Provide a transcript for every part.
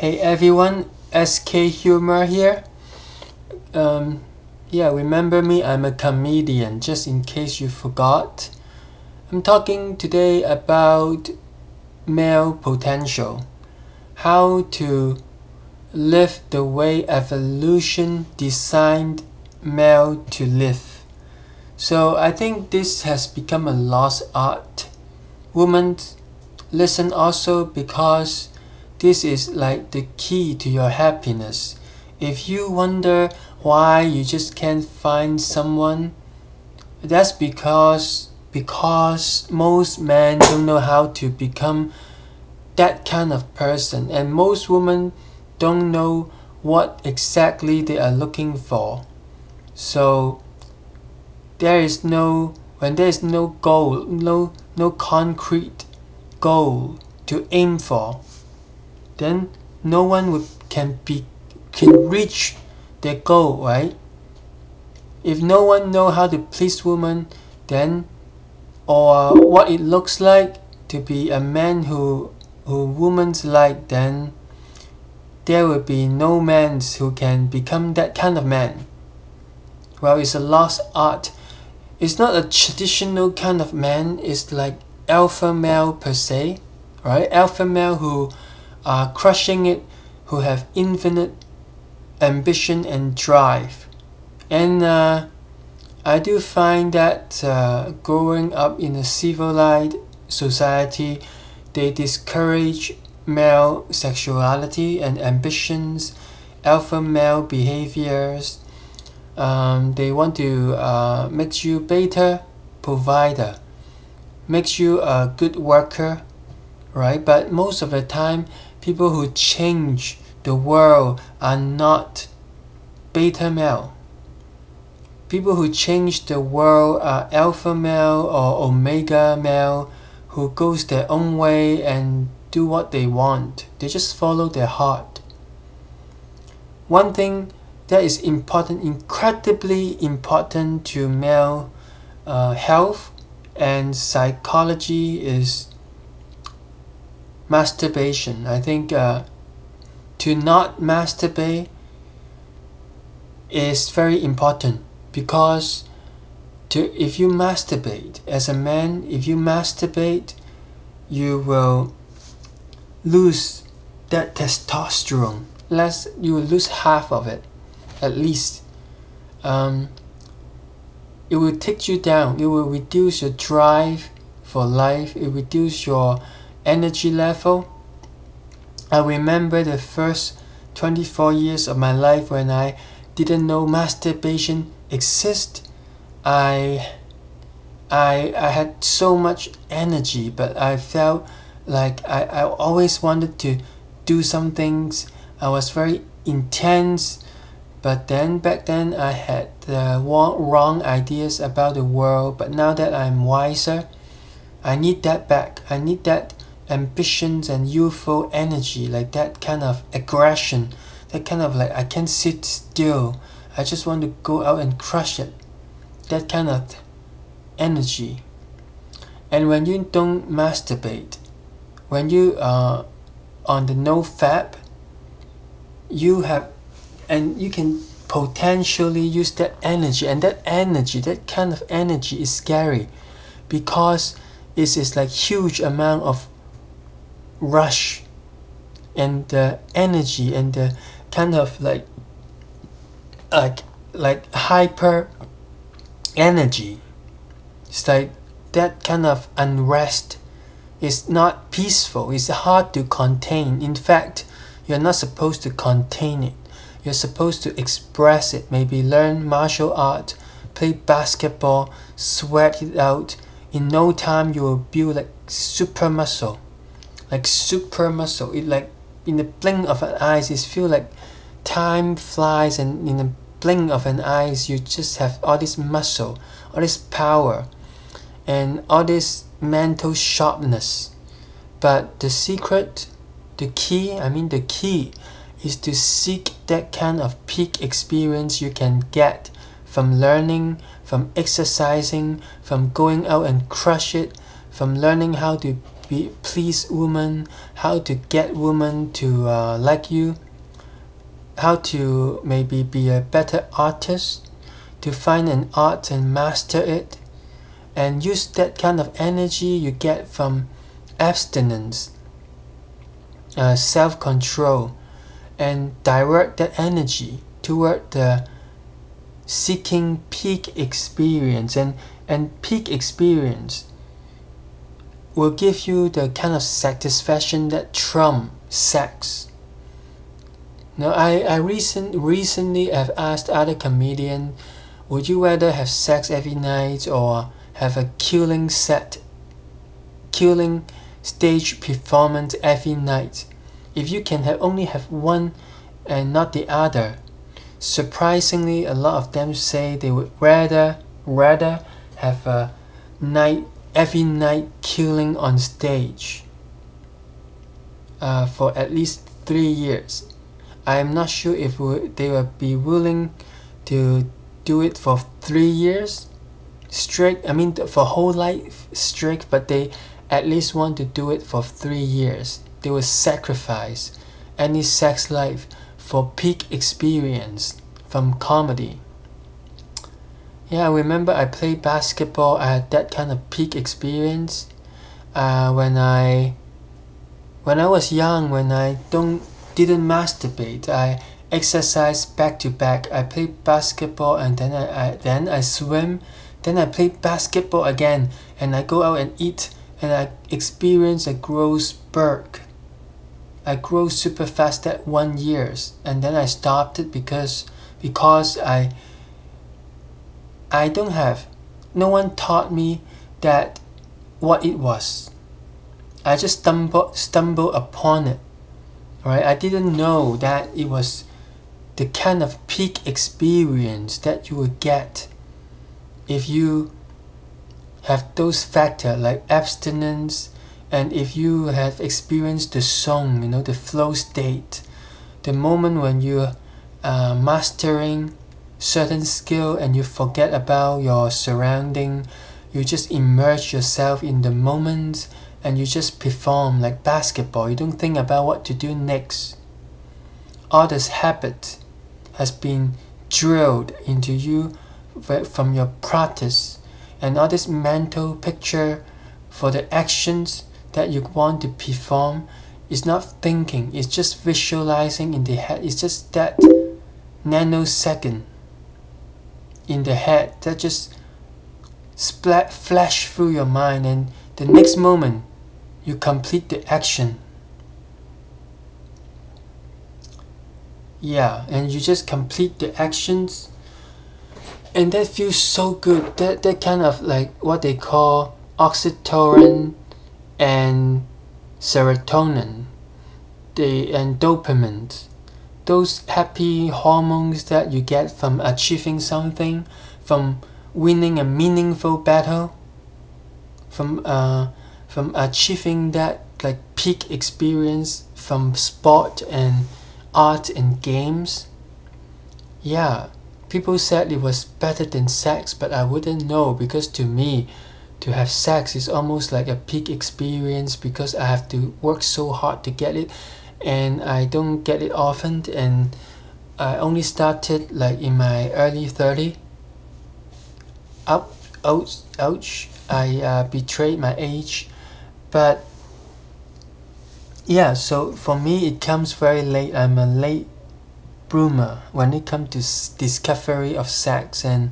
Hey everyone, SK Humor here. Um, yeah, remember me, I'm a comedian, just in case you forgot. I'm talking today about male potential. How to live the way evolution designed male to live. So I think this has become a lost art. Women listen also because this is like the key to your happiness. If you wonder why you just can't find someone, that's because because most men don't know how to become that kind of person and most women don't know what exactly they are looking for. So there is no when there is no goal, no no concrete goal to aim for, then no one would, can be can reach their goal, right? If no one know how to please women, then or what it looks like to be a man who who women's like, then there will be no man who can become that kind of man. Well, it's a lost art. It's not a traditional kind of man. It's like alpha male per se, right? Alpha male who are crushing it, who have infinite ambition and drive. And uh, I do find that uh, growing up in a civilized society, they discourage male sexuality and ambitions, alpha male behaviors. Um, they want to uh, make you better provider, makes you a good worker, right? But most of the time, people who change the world are not beta male. People who change the world are alpha male or omega male who goes their own way and do what they want. They just follow their heart. One thing that is important, incredibly important to male uh, health and psychology is masturbation. I think uh, to not masturbate is very important because to if you masturbate as a man, if you masturbate, you will lose that testosterone. Less, you will lose half of it, at least. Um, it will take you down. It will reduce your drive for life. It reduce your energy level. I remember the first 24 years of my life when I didn't know masturbation exist. I I I had so much energy, but I felt like I, I always wanted to do some things. I was very intense, but then back then I had the wrong ideas about the world. But now that I'm wiser, I need that back. I need that ambitions and youthful energy, like that kind of aggression, that kind of like I can't sit still. I just want to go out and crush it. That kind of energy. And when you don't masturbate, when you are on the NoFap, you have and you can potentially use that energy and that energy that kind of energy is scary because it is like huge amount of rush and the energy and the kind of like like like hyper energy. It's like that kind of unrest is not peaceful. It's hard to contain. In fact you're not supposed to contain it. You're supposed to express it. Maybe learn martial art play basketball sweat it out. In no time you will build like super muscle like super muscle. It like in the blink of an eye, it feel like time flies, and in the blink of an eye, you just have all this muscle, all this power, and all this mental sharpness. But the secret, the key, I mean the key, is to seek that kind of peak experience you can get from learning, from exercising, from going out and crush it, from learning how to be please women, how to get women to uh, like you, how to maybe be a better artist, to find an art and master it, and use that kind of energy you get from abstinence, uh, self control, and direct that energy toward the seeking peak experience. And, and peak experience will give you the kind of satisfaction that trump sex. Now, I, I recent, recently have asked other comedians, would you rather have sex every night or have a killing set, killing stage performance every night? If you can have only have one and not the other, surprisingly, a lot of them say they would rather rather have a night every night killing on stage uh, for at least three years. I am not sure if they will be willing to do it for three years straight. I mean, for whole life straight, but they at least want to do it for three years. They will sacrifice any sex life for peak experience from comedy. Yeah, I remember I played basketball. I had that kind of peak experience uh, when I when I was young. When I don't didn't masturbate, I exercised back to back. I played basketball and then I, I then I swim, then I play basketball again, and I go out and eat, and I experience a growth spurt. I grow super fast at one years, and then I stopped it because because I I don't have. No one taught me that what it was. I just stumbled stumbled upon it. Right? I didn't know that it was the kind of peak experience that you would get if you have those factors like abstinence and if you have experienced the song, you know, the flow state, the moment when you are uh, mastering certain skill and you forget about your surrounding you just immerse yourself in the moment and you just perform like basketball. You don't think about what to do next. All this habit has been drilled into you from your practice and all this mental picture for the actions that you want to perform is not thinking it's just visualizing in the head it's just that nanosecond in the head that just splat flash through your mind and the next moment you complete the action. Yeah and you just complete the actions and that feels so good. That that kind of like what they call oxytocin and serotonin. The and dopamine those happy hormones that you get from achieving something, from winning a meaningful battle, from uh, from achieving that like peak experience from sport and art and games. Yeah, people said it was better than sex, but I wouldn't know because to me, to have sex is almost like a peak experience because I have to work so hard to get it and I don't get it often and I only started like in my early 30 up ouch, ouch I uh, betrayed my age. But yeah so for me it comes very late. I'm a late bloomer when it comes to discovery of sex and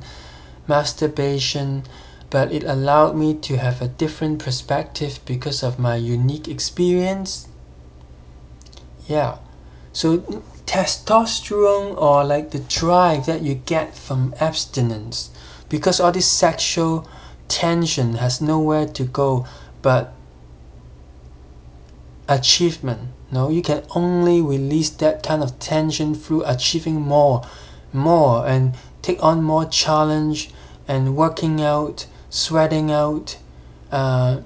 masturbation but it allowed me to have a different perspective because of my unique experience yeah. So testosterone or like the drive that you get from abstinence because all this sexual tension has nowhere to go but achievement no you can only release that kind of tension through achieving more more and take on more challenge and working out sweating out uh,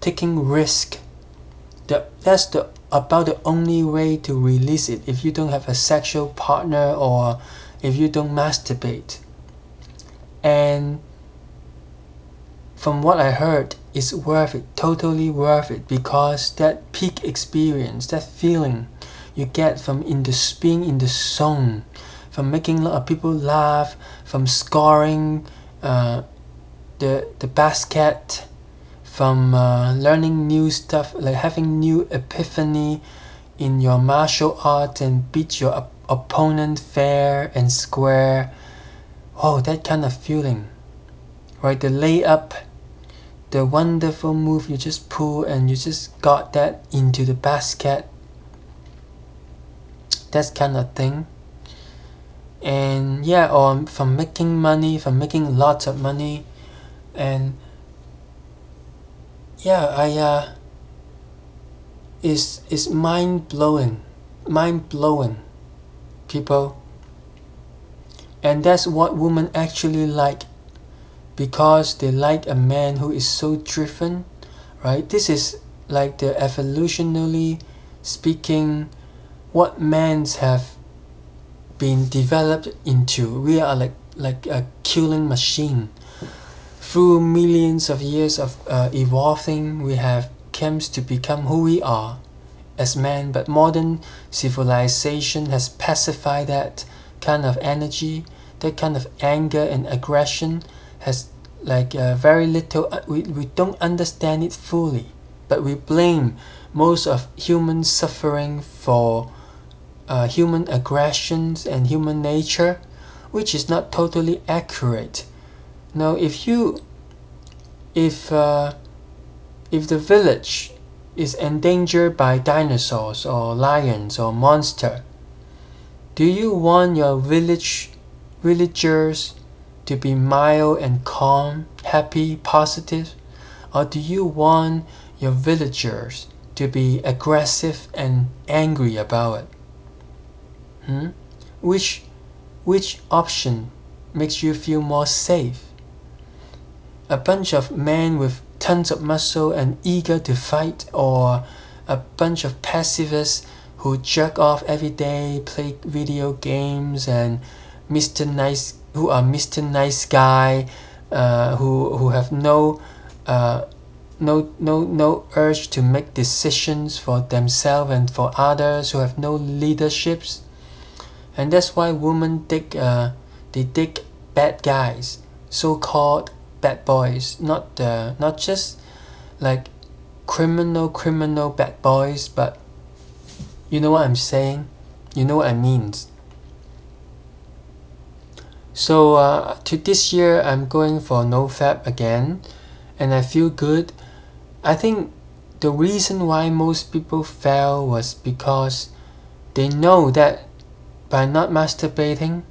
taking risk. That, that's the about the only way to release it if you don't have a sexual partner or if you don't masturbate. And from what I heard, it's worth it, totally worth it, because that peak experience, that feeling you get from in the being in the zone, from making a lot of people laugh, from scoring uh, the the basket, from uh, learning new stuff, like having new epiphany in your martial art and beat your op- opponent fair and square. Oh, that kind of feeling, right? The layup, the wonderful move you just pull and you just got that into the basket. That kind of thing. And yeah, or from making money, from making lots of money, and yeah, I uh, is is mind blowing, mind blowing, people. And that's what women actually like, because they like a man who is so driven, right? This is like the evolutionarily speaking, what men's have been developed into. We are like like a killing machine. Through millions of years of uh, evolving, we have comes to become who we are as men, but modern civilization has pacified that kind of energy, that kind of anger and aggression has like uh, very little, uh, we, we don't understand it fully, but we blame most of human suffering for uh, human aggressions and human nature, which is not totally accurate. Now, if you, if uh, if the village is endangered by dinosaurs or lions or monster, do you want your village villagers to be mild and calm, happy, positive, or do you want your villagers to be aggressive and angry about it? Hmm? Which which option makes you feel more safe? A bunch of men with tons of muscle and eager to fight, or a bunch of pacifists who jerk off every day, play video games, and Mr. Nice, who are Mr. Nice Guy, uh, who who have no, uh, no no no urge to make decisions for themselves and for others, who have no leaderships, and that's why women dig, uh, they dig bad guys, so-called bad boys, not uh, not just like criminal criminal bad boys, but you know what I'm saying? You know what I mean? So uh, to this year, I'm going for no NoFap again, and I feel good. I think the reason why most people fail was because they know that by not masturbating,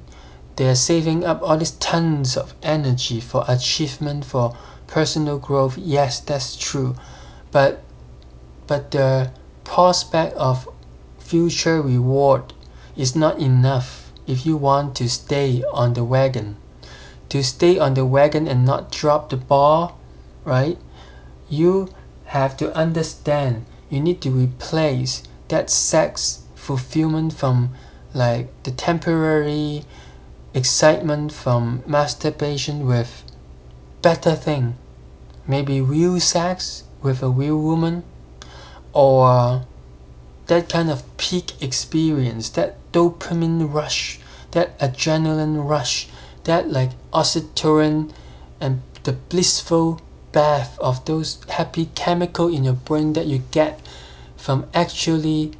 they are saving up all these tons of energy for achievement, for personal growth. Yes, that's true, but but the prospect of future reward is not enough if you want to stay on the wagon. To stay on the wagon and not drop the ball, right? You have to understand you need to replace that sex fulfillment from like the temporary excitement from masturbation with better thing. Maybe real sex with a real woman or that kind of peak experience that dopamine rush that adrenaline rush that like oxytocin and the blissful bath of those happy chemical in your brain that you get from actually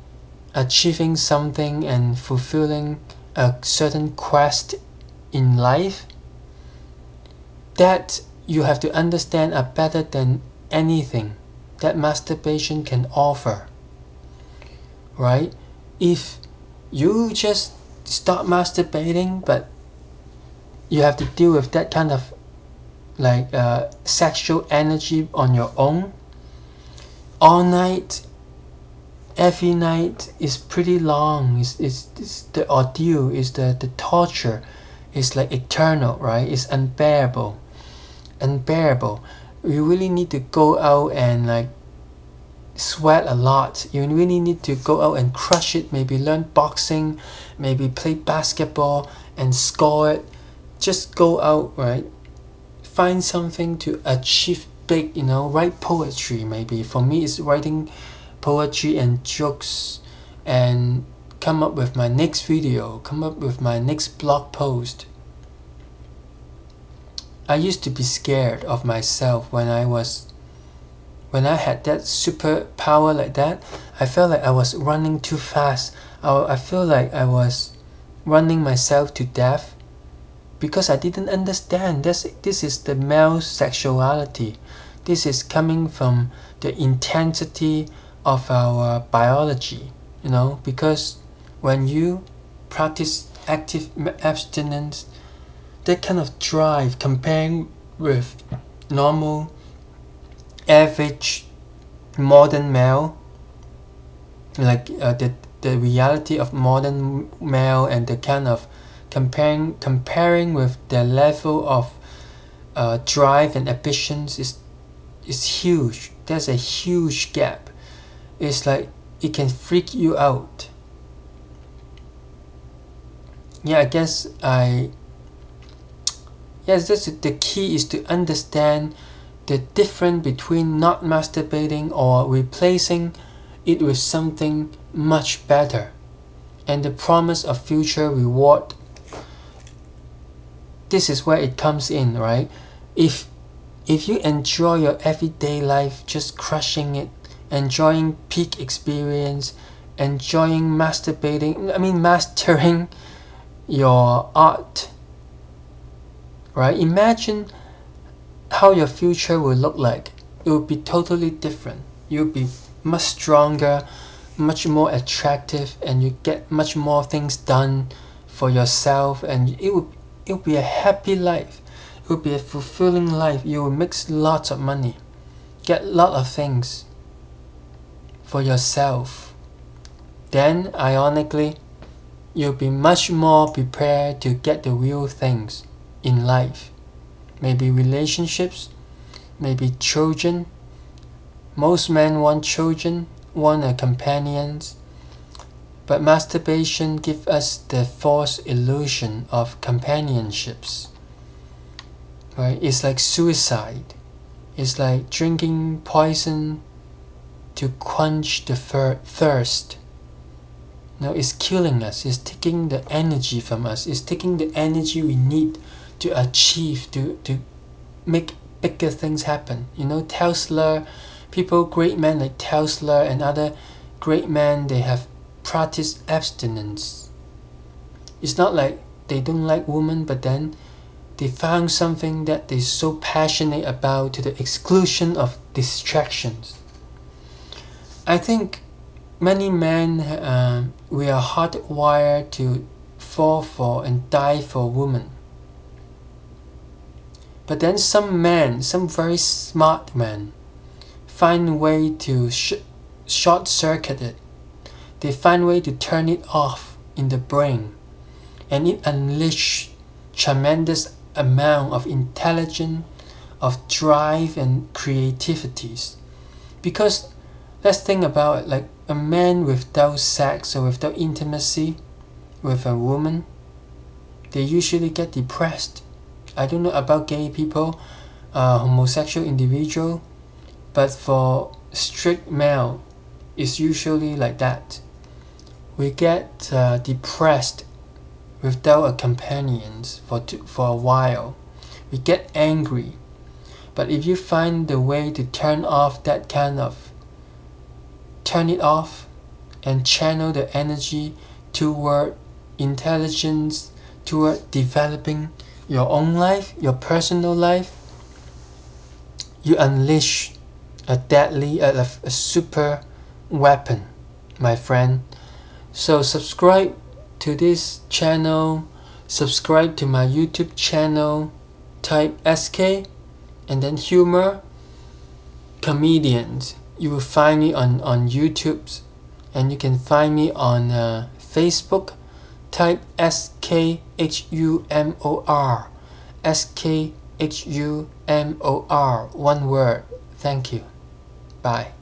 achieving something and fulfilling a certain quest in life that you have to understand are better than anything that masturbation can offer right? If you just stop masturbating but you have to deal with that kind of like uh, sexual energy on your own all night every night is pretty long. Is is is the ordeal is the the torture. Is like eternal right? It's unbearable. Unbearable. You really need to go out and like sweat a lot. You really need to go out and crush it. Maybe learn boxing maybe play basketball and score it. Just go out right? Find something to achieve big you know? Write poetry maybe. For me it's writing poetry and jokes and come up with my next video come up with my next blog post. I used to be scared of myself when I was when I had that superpower like that. I felt like I was running too fast. I, I feel like I was running myself to death because I didn't understand. This this is the male sexuality. This is coming from the intensity of our biology you know because when you practice active abstinence that kind of drive comparing with normal average modern male like uh, the the reality of modern male and the kind of comparing comparing with the level of uh, drive and ambitions is is huge. There's a huge gap it's like it can freak you out. Yeah i guess i yes that's the key is to understand the difference between not masturbating or replacing it with something much better. And the promise of future reward. This is where it comes in right? If if you enjoy your everyday life just crushing it enjoying peak experience enjoying masturbating i mean mastering your art right? Imagine how your future will look like. It will be totally different. You'll be much stronger much more attractive and you get much more things done for yourself and it will it will be a happy life. It will be a fulfilling life. You will make lots of money get lot of things for yourself. Then ironically you'll be much more prepared to get the real things in life. Maybe relationships maybe children. Most men want children want a companions. But masturbation gives us the false illusion of companionships. Right? It's like suicide. It's like drinking poison to quench the thirst. Now it's killing us. It's taking the energy from us. It's taking the energy we need to achieve to to make bigger things happen. You know tesla people great men like tesla and other great men they have practiced abstinence. It's not like they don't like women but then they found something that they're so passionate about to the exclusion of distractions i think many men uh, we are hardwired to fall for and die for women but then some men, some very smart men, find a way to sh short circuit it. They find a way to turn it off in the brain, and it unleash tremendous amount of intelligence, of drive and creativities. Because let's think about it, like a man without sex or without intimacy with a woman, they usually get depressed I don't know about gay people, uh, homosexual individual, but for strict male, it's usually like that. We get uh, depressed without a companion for for a while. We get angry, but if you find the way to turn off that kind of turn it off and channel the energy toward intelligence, toward developing your own life, your personal life, you unleash a deadly, a, a super weapon, my friend. So subscribe to this channel, subscribe to my YouTube channel, type SK and then humor comedians. You will find me on, on YouTube and you can find me on uh, Facebook type S K H U M O R. S K H U M O R. One word. Thank you. Bye.